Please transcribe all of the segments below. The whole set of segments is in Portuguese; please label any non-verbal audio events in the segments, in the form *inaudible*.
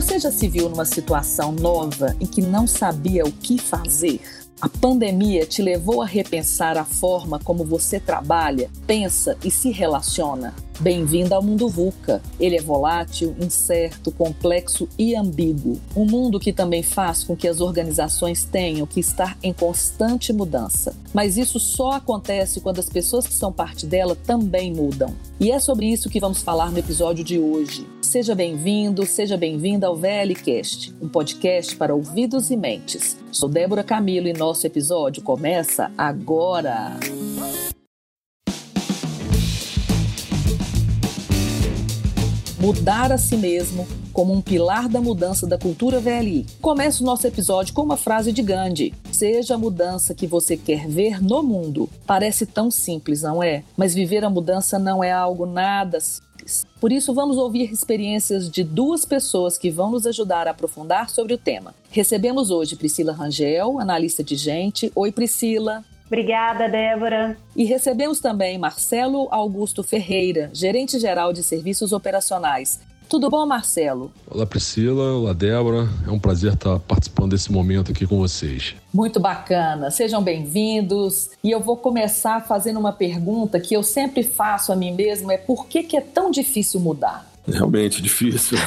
Você já se viu numa situação nova em que não sabia o que fazer? A pandemia te levou a repensar a forma como você trabalha, pensa e se relaciona? Bem-vindo ao mundo VUCA. Ele é volátil, incerto, complexo e ambíguo. Um mundo que também faz com que as organizações tenham que estar em constante mudança. Mas isso só acontece quando as pessoas que são parte dela também mudam. E é sobre isso que vamos falar no episódio de hoje. Seja bem-vindo, seja bem-vinda ao VLCast, um podcast para ouvidos e mentes. Sou Débora Camilo e nosso episódio começa agora. Mudar a si mesmo como um pilar da mudança da cultura VLI. Começa o nosso episódio com uma frase de Gandhi: Seja a mudança que você quer ver no mundo. Parece tão simples, não é? Mas viver a mudança não é algo nada simples. Por isso, vamos ouvir experiências de duas pessoas que vão nos ajudar a aprofundar sobre o tema. Recebemos hoje Priscila Rangel, analista de gente. Oi, Priscila. Obrigada, Débora. E recebemos também Marcelo Augusto Ferreira, gerente geral de serviços operacionais. Tudo bom, Marcelo? Olá, Priscila. Olá, Débora. É um prazer estar participando desse momento aqui com vocês. Muito bacana. Sejam bem-vindos. E eu vou começar fazendo uma pergunta que eu sempre faço a mim mesmo: é por que, que é tão difícil mudar? Realmente difícil.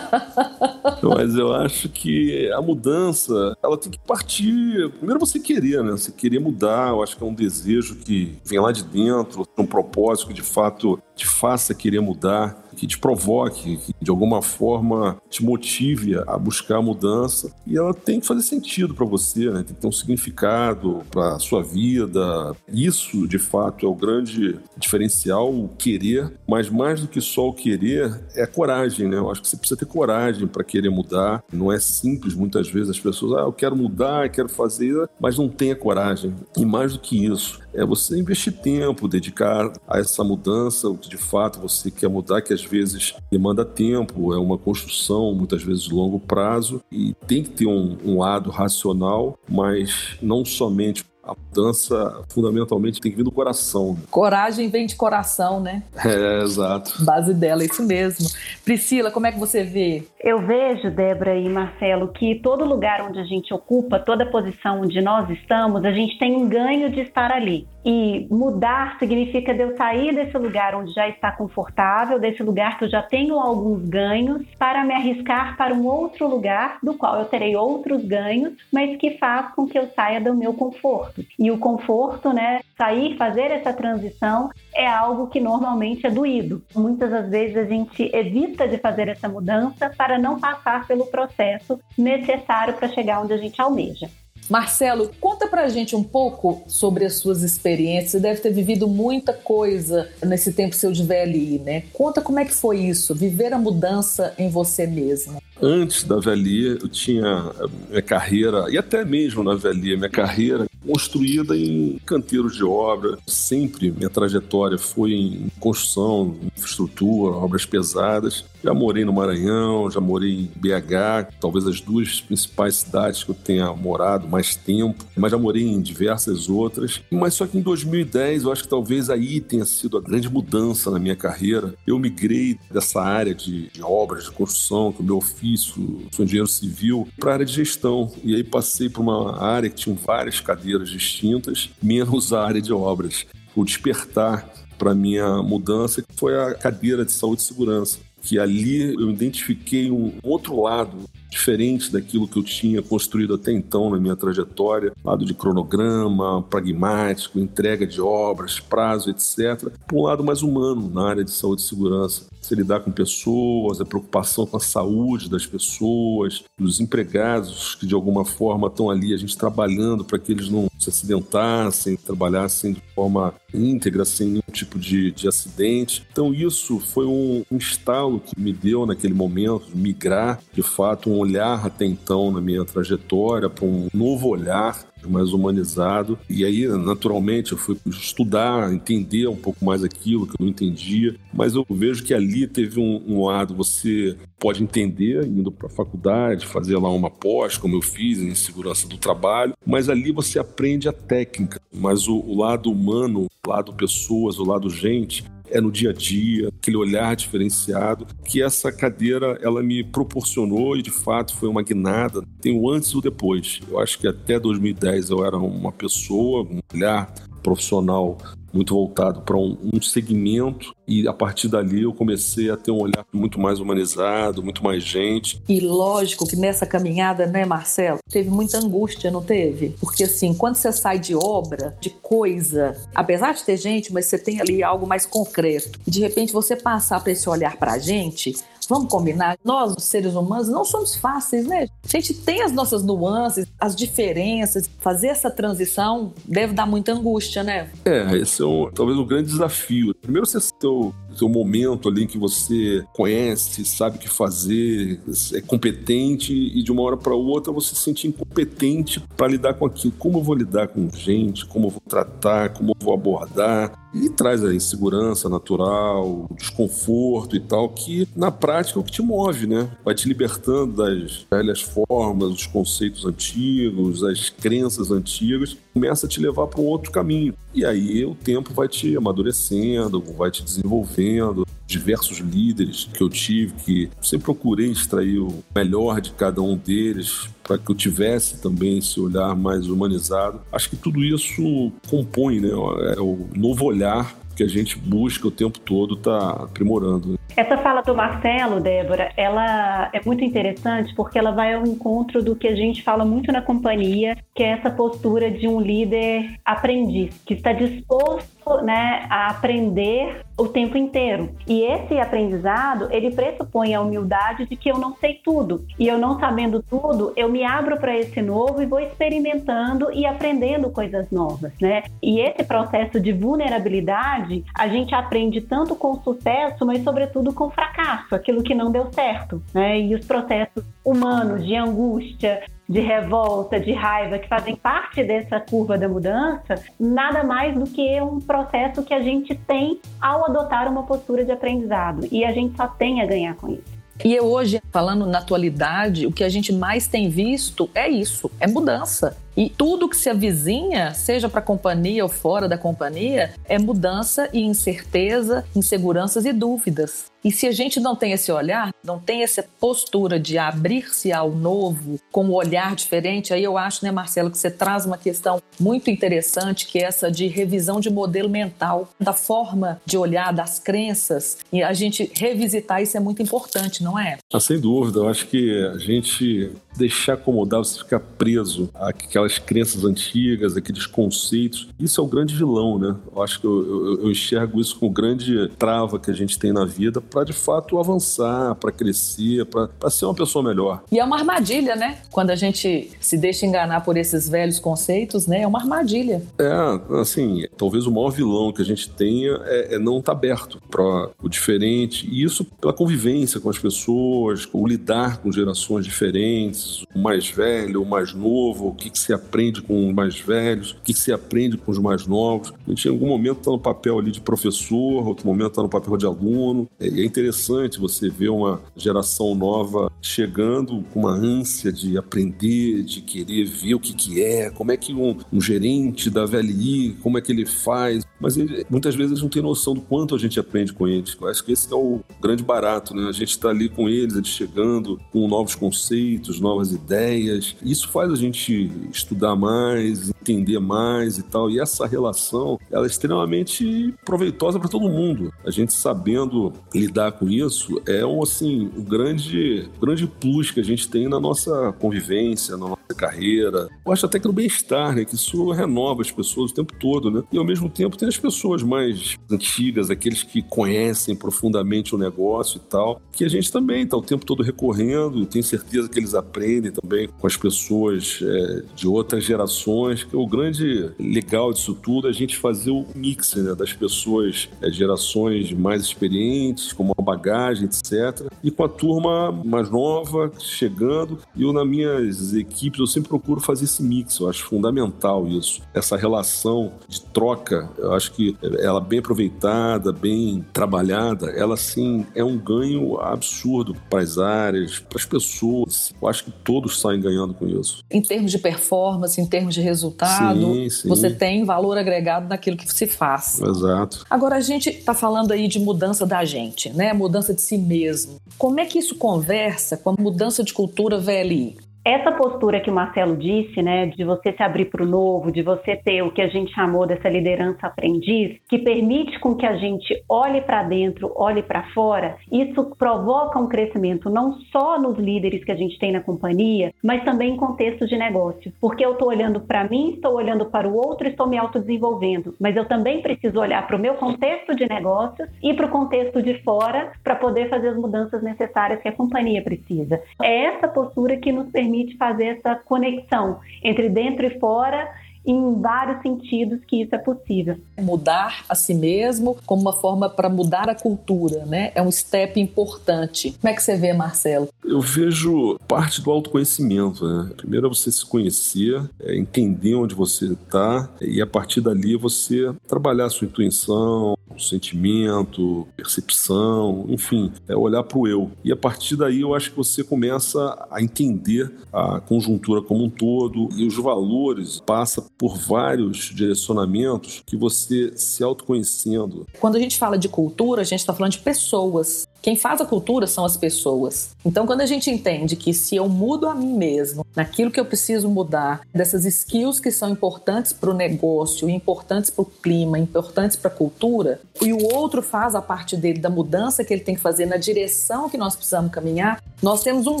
*laughs* Mas eu acho que a mudança, ela tem que partir. Primeiro você querer, né? Você querer mudar. Eu acho que é um desejo que vem lá de dentro, um propósito que de fato te faça querer mudar que te provoque, que de alguma forma te motive a buscar a mudança. E ela tem que fazer sentido para você, né? tem que ter um significado para a sua vida. Isso, de fato, é o grande diferencial, o querer. Mas mais do que só o querer, é a coragem, né? Eu acho que você precisa ter coragem para querer mudar. Não é simples, muitas vezes, as pessoas, ah, eu quero mudar, quero fazer, mas não tem a coragem. E mais do que isso, é você investir tempo, dedicar a essa mudança, o que de fato você quer mudar, que às vezes demanda tempo, é uma construção, muitas vezes de longo prazo, e tem que ter um, um lado racional, mas não somente a mudança fundamentalmente tem que vir do coração. Né? Coragem vem de coração, né? *laughs* É, exato. Base dela, é isso mesmo. Priscila, como é que você vê? Eu vejo, Débora e Marcelo, que todo lugar onde a gente ocupa, toda posição onde nós estamos, a gente tem um ganho de estar ali. E mudar significa de eu sair desse lugar onde já está confortável, desse lugar que eu já tenho alguns ganhos, para me arriscar para um outro lugar do qual eu terei outros ganhos, mas que faz com que eu saia do meu conforto. E o conforto, né, sair, fazer essa transição é algo que normalmente é doído. Muitas das vezes a gente evita de fazer essa mudança para não passar pelo processo necessário para chegar onde a gente almeja. Marcelo, conta pra gente um pouco sobre as suas experiências. Você deve ter vivido muita coisa nesse tempo seu de VLI, né? Conta como é que foi isso, viver a mudança em você mesmo. Antes da VLI, eu tinha minha carreira, e até mesmo na VLI, minha carreira construída em canteiros de obra. Sempre minha trajetória foi em construção, infraestrutura, obras pesadas. Já morei no Maranhão, já morei em BH, talvez as duas principais cidades que eu tenha morado mais tempo, mas já morei em diversas outras. Mas só que em 2010, eu acho que talvez aí tenha sido a grande mudança na minha carreira. Eu migrei dessa área de, de obras, de construção, que é o meu ofício, sou engenheiro civil, para a área de gestão. E aí passei para uma área que tinha várias cadeiras distintas, menos a área de obras. O despertar para minha mudança foi a cadeira de saúde e segurança, que ali eu identifiquei um outro lado diferente daquilo que eu tinha construído até então na minha trajetória, lado de cronograma, pragmático, entrega de obras, prazo, etc., para um lado mais humano na área de saúde e segurança. Se lidar com pessoas, a preocupação com a saúde das pessoas, dos empregados que de alguma forma estão ali, a gente trabalhando para que eles não se acidentassem, trabalhassem de forma íntegra, sem nenhum tipo de, de acidente. Então, isso foi um, um estalo que me deu naquele momento, migrar de fato um olhar até então na minha trajetória, para um novo olhar mais humanizado. E aí, naturalmente, eu fui estudar, entender um pouco mais aquilo que eu não entendia. Mas eu vejo que ali teve um, um lado, você pode entender indo para a faculdade, fazer lá uma pós, como eu fiz, em segurança do trabalho. Mas ali você aprende a técnica. Mas o, o lado humano, o lado pessoas, o lado gente, é no dia a dia, aquele olhar diferenciado, que essa cadeira ela me proporcionou e de fato foi uma guinada. Tem o antes e o depois. Eu acho que até 2010 eu era uma pessoa, um olhar profissional muito voltado para um, um, segmento e a partir dali eu comecei a ter um olhar muito mais humanizado, muito mais gente. E lógico que nessa caminhada, né, Marcelo, teve muita angústia, não teve? Porque assim, quando você sai de obra, de coisa, apesar de ter gente, mas você tem ali algo mais concreto, e de repente você passar para esse olhar para a gente, Vamos combinar? Nós, os seres humanos, não somos fáceis, né? A gente tem as nossas nuances, as diferenças. Fazer essa transição deve dar muita angústia, né? É, esse é um, talvez um grande desafio. Primeiro, você ter o seu momento ali que você conhece, sabe o que fazer, é competente e de uma hora para outra você se sente incompetente para lidar com aquilo. Como eu vou lidar com gente? Como eu vou tratar? Como eu vou abordar? E traz a insegurança natural, o desconforto e tal, que na prática é o que te move, né? Vai te libertando das velhas formas, dos conceitos antigos, das crenças antigas, começa a te levar para um outro caminho. E aí o tempo vai te amadurecendo, vai te desenvolvendo. Diversos líderes que eu tive, que sempre procurei extrair o melhor de cada um deles para que eu tivesse também esse olhar mais humanizado. Acho que tudo isso compõe né, é o novo olhar que a gente busca o tempo todo está aprimorando. Essa fala do Marcelo, Débora, ela é muito interessante porque ela vai ao encontro do que a gente fala muito na companhia, que é essa postura de um líder aprendiz, que está disposto né, a aprender o tempo inteiro. E esse aprendizado, ele pressupõe a humildade de que eu não sei tudo. E eu não sabendo tudo, eu me abro para esse novo e vou experimentando e aprendendo coisas novas, né? E esse processo de vulnerabilidade, a gente aprende tanto com sucesso, mas sobretudo com fracasso, aquilo que não deu certo, né? E os processos humanos de angústia, de revolta, de raiva, que fazem parte dessa curva da mudança, nada mais do que um processo que a gente tem ao adotar uma postura de aprendizado. E a gente só tem a ganhar com isso. E hoje, falando na atualidade, o que a gente mais tem visto é isso, é mudança. E tudo que se avizinha, seja para a companhia ou fora da companhia, é mudança e incerteza, inseguranças e dúvidas. E se a gente não tem esse olhar, não tem essa postura de abrir-se ao novo com um olhar diferente, aí eu acho, né, Marcelo, que você traz uma questão muito interessante, que é essa de revisão de modelo mental, da forma de olhar, das crenças. E a gente revisitar isso é muito importante, não é? Ah, sem dúvida. Eu acho que a gente deixar acomodar, você ficar preso àquelas crenças antigas, aqueles conceitos. Isso é o grande vilão, né? Eu acho que eu, eu, eu enxergo isso como grande trava que a gente tem na vida para de fato avançar, para crescer, para ser uma pessoa melhor. E é uma armadilha, né? Quando a gente se deixa enganar por esses velhos conceitos, né? É uma armadilha. É, assim, talvez o maior vilão que a gente tenha é, é não estar tá aberto para o diferente. E isso pela convivência com as pessoas, o lidar com gerações diferentes o mais velho, o mais novo, o que, que se aprende com os mais velhos, o que, que se aprende com os mais novos. A gente em algum momento está no papel ali de professor, outro momento está no papel de aluno. É, é interessante você ver uma geração nova chegando com uma ânsia de aprender, de querer ver o que, que é, como é que um, um gerente da VLI, como é que ele faz. Mas ele, muitas vezes eles não têm noção do quanto a gente aprende com eles. Eu acho que esse é o grande barato, né? A gente está ali com eles, eles chegando com novos conceitos, novos novas ideias. Isso faz a gente estudar mais, entender mais e tal. E essa relação, ela é extremamente proveitosa para todo mundo. A gente sabendo lidar com isso é um assim, um grande, grande plus que a gente tem na nossa convivência, na nossa carreira. Eu acho até que no bem-estar, né, que isso renova as pessoas o tempo todo, né? E ao mesmo tempo tem as pessoas mais antigas, aqueles que conhecem profundamente o negócio e tal, que a gente também está o tempo todo recorrendo, tenho certeza que eles aprendem também com as pessoas é, de outras gerações. O grande legal disso tudo é a gente fazer o mix né, das pessoas, é, gerações mais experientes, como com bagagem, etc. E com a turma mais nova, chegando. E eu, nas minhas equipes, eu sempre procuro fazer esse mix. Eu acho fundamental isso. Essa relação de troca, eu acho que ela bem aproveitada, bem trabalhada, ela sim é um ganho absurdo para as áreas, para as pessoas. Eu acho que todos saem ganhando com isso. Em termos de performance, em termos de resultado, sim, sim. você tem valor agregado naquilo que se faz. Exato. Agora a gente está falando aí de mudança da gente, né? Mudança de si mesmo. Como é que isso conversa com a mudança de cultura VLI? Essa postura que o Marcelo disse, né, de você se abrir para o novo, de você ter o que a gente chamou dessa liderança aprendiz, que permite com que a gente olhe para dentro, olhe para fora, isso provoca um crescimento não só nos líderes que a gente tem na companhia, mas também em contextos de negócio. Porque eu estou olhando para mim, estou olhando para o outro, estou me autodesenvolvendo, mas eu também preciso olhar para o meu contexto de negócios e para o contexto de fora para poder fazer as mudanças necessárias que a companhia precisa. É essa postura que nos permite permite fazer essa conexão entre dentro e fora em vários sentidos que isso é possível. Mudar a si mesmo como uma forma para mudar a cultura, né? É um step importante. Como é que você vê, Marcelo? Eu vejo parte do autoconhecimento, né? Primeiro é você se conhecer, é entender onde você está e a partir dali você trabalhar a sua intuição, sentimento, percepção, enfim, é olhar para o eu. E a partir daí eu acho que você começa a entender a conjuntura como um todo e os valores passa por vários direcionamentos que você se autoconhecendo. Quando a gente fala de cultura, a gente está falando de pessoas. Quem faz a cultura são as pessoas. Então, quando a gente entende que se eu mudo a mim mesmo, naquilo que eu preciso mudar, dessas skills que são importantes para o negócio, importantes para o clima, importantes para a cultura, e o outro faz a parte dele da mudança que ele tem que fazer na direção que nós precisamos caminhar, nós temos um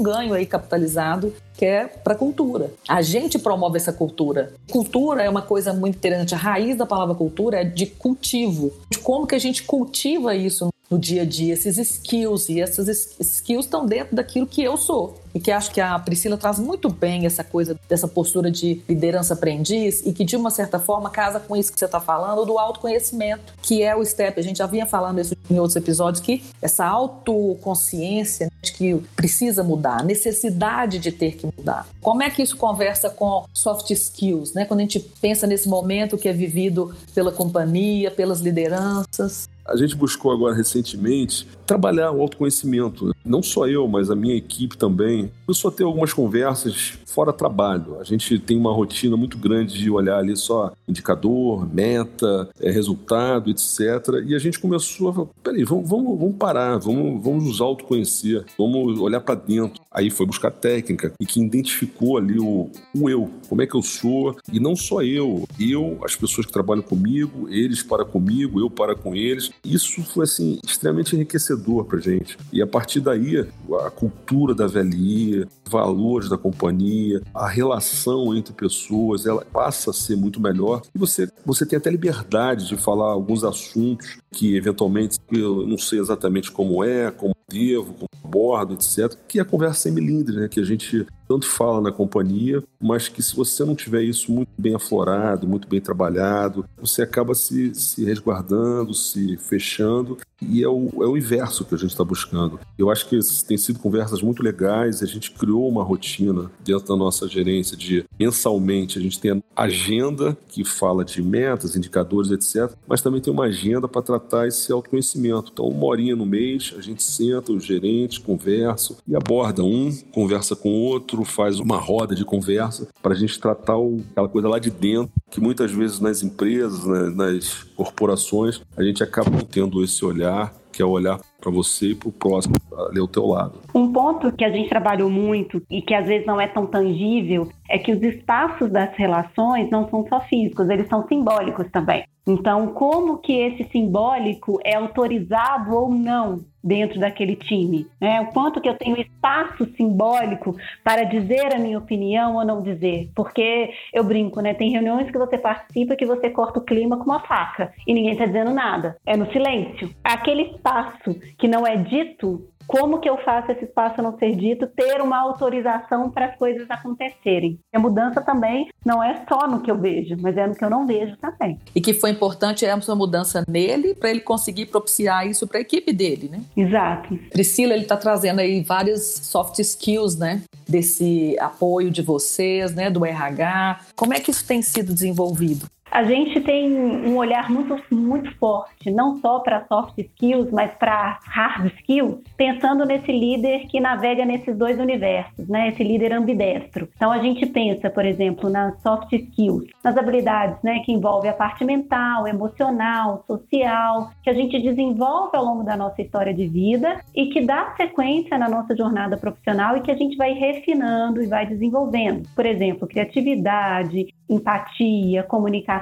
ganho aí capitalizado que é para a cultura. A gente promove essa cultura. Cultura é uma coisa muito interessante. A raiz da palavra cultura é de cultivo, de como que a gente cultiva isso no dia a dia, esses skills, e essas skills estão dentro daquilo que eu sou. E que acho que a Priscila traz muito bem essa coisa dessa postura de liderança aprendiz e que, de uma certa forma, casa com isso que você está falando, do autoconhecimento, que é o step. A gente já vinha falando isso em outros episódios, que essa autoconsciência de que precisa mudar, necessidade de ter que mudar. Como é que isso conversa com soft skills, né? Quando a gente pensa nesse momento que é vivido pela companhia, pelas lideranças. A gente buscou agora recentemente trabalhar o autoconhecimento. Não só eu, mas a minha equipe também. Começou a ter algumas conversas fora trabalho. A gente tem uma rotina muito grande de olhar ali só indicador, meta, é, resultado, etc. E a gente começou a falar, peraí, vamos, vamos, vamos parar, vamos, vamos nos autoconhecer, vamos olhar para dentro. Aí foi buscar técnica e que identificou ali o, o eu, como é que eu sou, e não só eu, eu, as pessoas que trabalham comigo, eles para comigo, eu para com eles. Isso foi assim extremamente enriquecedor para gente. E a partir daí, a cultura da VLI, valores da companhia, a relação entre pessoas, ela passa a ser muito melhor. E você, você tem até liberdade de falar alguns assuntos que eventualmente eu não sei exatamente como é, como devo, como abordo, etc. Que é a conversa sem milindres, né? Que a gente tanto fala na companhia, mas que se você não tiver isso muito bem aflorado, muito bem trabalhado, você acaba se, se resguardando, se fechando, e é o, é o inverso que a gente está buscando. Eu acho que tem sido conversas muito legais, a gente criou uma rotina dentro da nossa gerência de mensalmente, a gente tem a agenda que fala de metas, indicadores, etc., mas também tem uma agenda para tratar esse autoconhecimento. Então, uma horinha no mês, a gente senta, os gerentes conversam e aborda um, conversa com o outro, faz uma roda de conversa para a gente tratar o, aquela coisa lá de dentro, que muitas vezes nas empresas, né, nas corporações, a gente acaba tendo esse olhar que é olhar para você e para o próximo ali ao teu lado. Um ponto que a gente trabalhou muito e que às vezes não é tão tangível é que os espaços das relações não são só físicos, eles são simbólicos também. Então, como que esse simbólico é autorizado ou não dentro daquele time? Né? O quanto que eu tenho espaço simbólico para dizer a minha opinião ou não dizer? Porque eu brinco, né? Tem reuniões que você participa que você corta o clima com uma faca e ninguém está dizendo nada. É no silêncio. Aquele espaço que não é dito como que eu faço esse espaço não ser dito ter uma autorização para as coisas acontecerem. A mudança também não é só no que eu vejo, mas é no que eu não vejo também. E que foi importante essa mudança nele para ele conseguir propiciar isso para a equipe dele, né? Exato. Priscila, ele está trazendo aí vários soft skills, né? Desse apoio de vocês, né? Do RH. Como é que isso tem sido desenvolvido? A gente tem um olhar muito, muito forte, não só para soft skills, mas para hard skills, pensando nesse líder que navega nesses dois universos, né? Esse líder ambidestro. Então a gente pensa, por exemplo, nas soft skills, nas habilidades, né, que envolve a parte mental, emocional, social, que a gente desenvolve ao longo da nossa história de vida e que dá sequência na nossa jornada profissional e que a gente vai refinando e vai desenvolvendo. Por exemplo, criatividade, empatia, comunicação,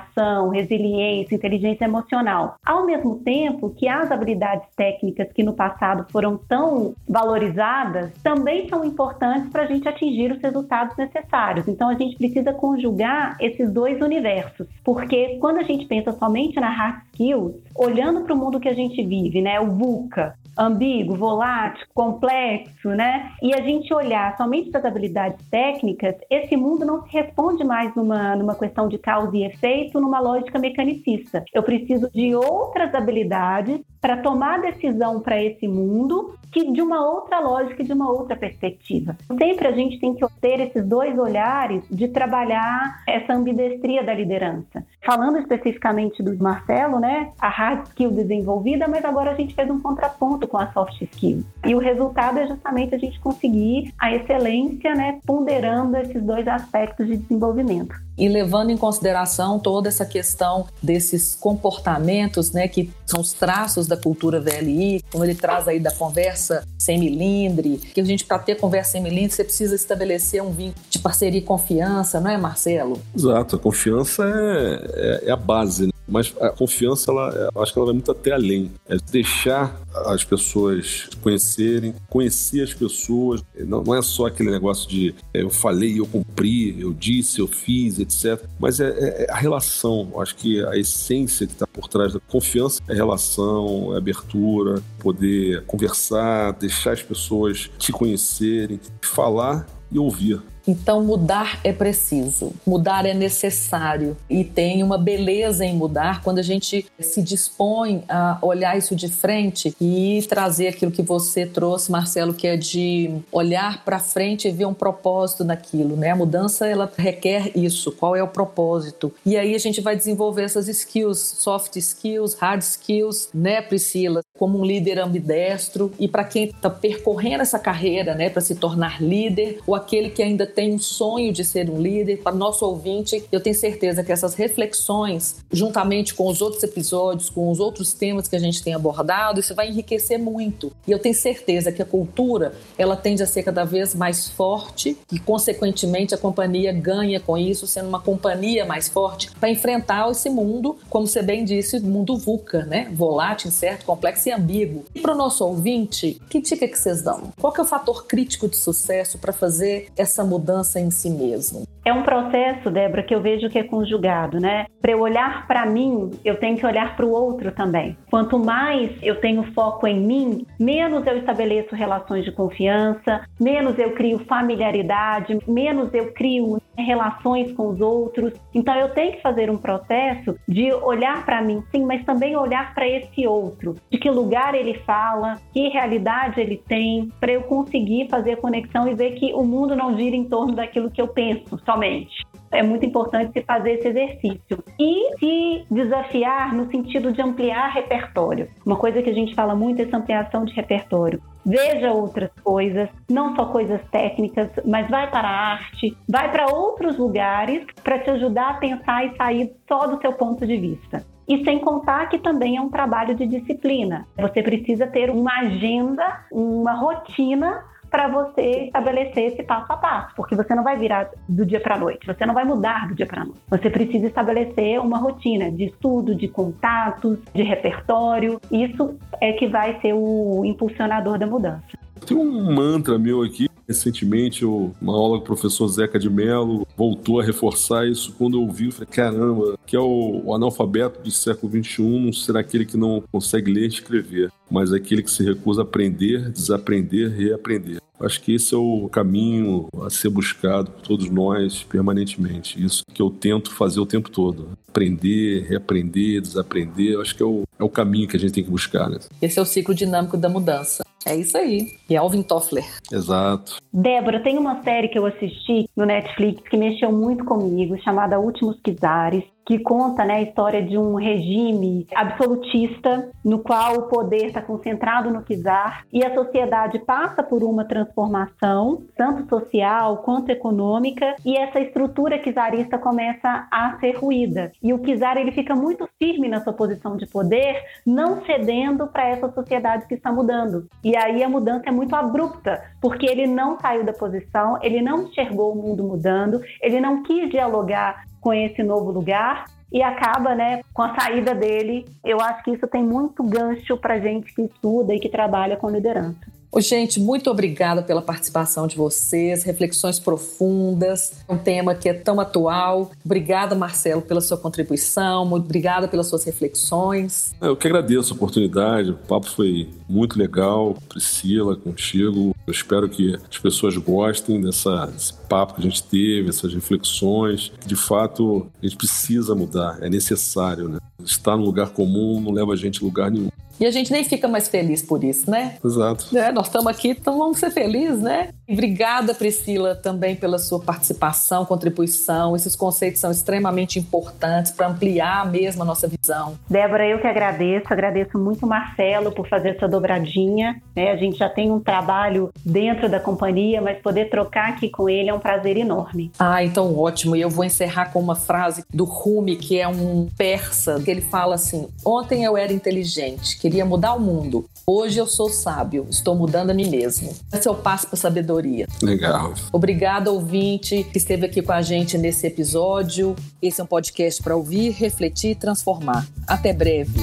resiliência, inteligência emocional. Ao mesmo tempo que as habilidades técnicas que no passado foram tão valorizadas também são importantes para a gente atingir os resultados necessários. Então a gente precisa conjugar esses dois universos, porque quando a gente pensa somente na hard skills, olhando para o mundo que a gente vive, né, o VUCA, ambíguo, volátil, complexo, né? E a gente olhar somente para as habilidades técnicas, esse mundo não se responde mais numa, numa questão de causa e efeito, numa lógica mecanicista. Eu preciso de outras habilidades para tomar decisão para esse mundo que de uma outra lógica de uma outra perspectiva. Sempre a gente tem que ter esses dois olhares de trabalhar essa ambidestria da liderança. Falando especificamente do Marcelo, né, a hard skill desenvolvida, mas agora a gente fez um contraponto com a soft skill. E o resultado é justamente a gente conseguir a excelência, né, ponderando esses dois aspectos de desenvolvimento e levando em consideração toda essa questão desses comportamentos, né, que são os traços da cultura VLI, como ele traz aí da conversa sem milindre, que a gente, para ter conversa sem milindre, você precisa estabelecer um vínculo de parceria e confiança, não é, Marcelo? Exato, a confiança é, é, é a base, né? Mas a confiança, ela, eu acho que ela vai muito até além. É deixar as pessoas conhecerem, conhecer as pessoas. Não, não é só aquele negócio de é, eu falei, eu cumpri, eu disse, eu fiz, etc. Mas é, é, é a relação. Acho que a essência que está por trás da confiança é relação, é abertura, poder conversar, deixar as pessoas te conhecerem, falar e ouvir. Então, mudar é preciso, mudar é necessário e tem uma beleza em mudar quando a gente se dispõe a olhar isso de frente e trazer aquilo que você trouxe, Marcelo, que é de olhar para frente e ver um propósito naquilo, né? A mudança ela requer isso. Qual é o propósito? E aí a gente vai desenvolver essas skills, soft skills, hard skills, né, Priscila? Como um líder ambidestro e para quem está percorrendo essa carreira, né, para se tornar líder ou aquele que ainda tem um sonho de ser um líder, para nosso ouvinte, eu tenho certeza que essas reflexões, juntamente com os outros episódios, com os outros temas que a gente tem abordado, isso vai enriquecer muito. E eu tenho certeza que a cultura, ela tende a ser cada vez mais forte e, consequentemente, a companhia ganha com isso, sendo uma companhia mais forte para enfrentar esse mundo, como você bem disse, mundo VUCA, né? Volátil, incerto, complexo e ambíguo. E para o nosso ouvinte, que dica que vocês dão? Qual que é o fator crítico de sucesso para fazer essa mudança? Mudança em si mesmo? É um processo, Débora, que eu vejo que é conjugado, né? Para eu olhar para mim, eu tenho que olhar para o outro também. Quanto mais eu tenho foco em mim, menos eu estabeleço relações de confiança, menos eu crio familiaridade, menos eu crio relações com os outros. Então eu tenho que fazer um processo de olhar para mim, sim, mas também olhar para esse outro, de que lugar ele fala, que realidade ele tem, para eu conseguir fazer a conexão e ver que o mundo não gira em torno daquilo que eu penso somente. É muito importante se fazer esse exercício e se desafiar no sentido de ampliar repertório. Uma coisa que a gente fala muito é essa ampliação de repertório. Veja outras coisas, não só coisas técnicas, mas vai para a arte, vai para outros lugares para te ajudar a pensar e sair só do seu ponto de vista. E sem contar que também é um trabalho de disciplina. Você precisa ter uma agenda, uma rotina para você estabelecer esse passo a passo, porque você não vai virar do dia para a noite, você não vai mudar do dia para a noite. Você precisa estabelecer uma rotina de estudo, de contatos, de repertório. Isso é que vai ser o impulsionador da mudança. Tem um mantra meu aqui Recentemente, uma aula com o professor Zeca de Mello voltou a reforçar isso. Quando eu ouvi, eu falei, caramba, que é o, o analfabeto do século XXI não será aquele que não consegue ler e escrever, mas aquele que se recusa a aprender, desaprender reaprender. Acho que esse é o caminho a ser buscado por todos nós permanentemente. Isso que eu tento fazer o tempo todo. Aprender, reaprender, desaprender. Acho que é o, é o caminho que a gente tem que buscar. Né? Esse é o ciclo dinâmico da mudança. É isso aí. E Alvin Toffler. Exato. Débora, tem uma série que eu assisti no Netflix que mexeu muito comigo, chamada Últimos Quizares que conta né, a história de um regime absolutista no qual o poder está concentrado no czar e a sociedade passa por uma transformação, tanto social quanto econômica, e essa estrutura czarista começa a ser ruída. E o czar ele fica muito firme na sua posição de poder, não cedendo para essa sociedade que está mudando. E aí a mudança é muito abrupta, porque ele não saiu da posição, ele não enxergou o mundo mudando, ele não quis dialogar com esse novo lugar e acaba, né, com a saída dele. Eu acho que isso tem muito gancho para gente que estuda e que trabalha com liderança. Gente, muito obrigada pela participação de vocês, reflexões profundas, um tema que é tão atual. Obrigada, Marcelo, pela sua contribuição, muito obrigada pelas suas reflexões. Eu que agradeço a oportunidade, o papo foi muito legal, Priscila, contigo. Eu espero que as pessoas gostem dessa, desse papo que a gente teve, essas reflexões. De fato, a gente precisa mudar, é necessário, né? Estar no lugar comum não leva a gente a lugar nenhum. E a gente nem fica mais feliz por isso, né? Exato. É, nós estamos aqui, então vamos ser felizes, né? Obrigada, Priscila, também pela sua participação, contribuição. Esses conceitos são extremamente importantes para ampliar mesmo a nossa visão. Débora, eu que agradeço. Agradeço muito o Marcelo por fazer essa dobradinha. Né? A gente já tem um trabalho dentro da companhia, mas poder trocar aqui com ele é um prazer enorme. Ah, então ótimo. E eu vou encerrar com uma frase do Rumi, que é um persa, que ele fala assim: Ontem eu era inteligente, que queria mudar o mundo. Hoje eu sou sábio, estou mudando a mim mesmo. Esse é o passo para sabedoria. Legal. Obrigada, ouvinte, que esteve aqui com a gente nesse episódio. Esse é um podcast para ouvir, refletir e transformar. Até breve.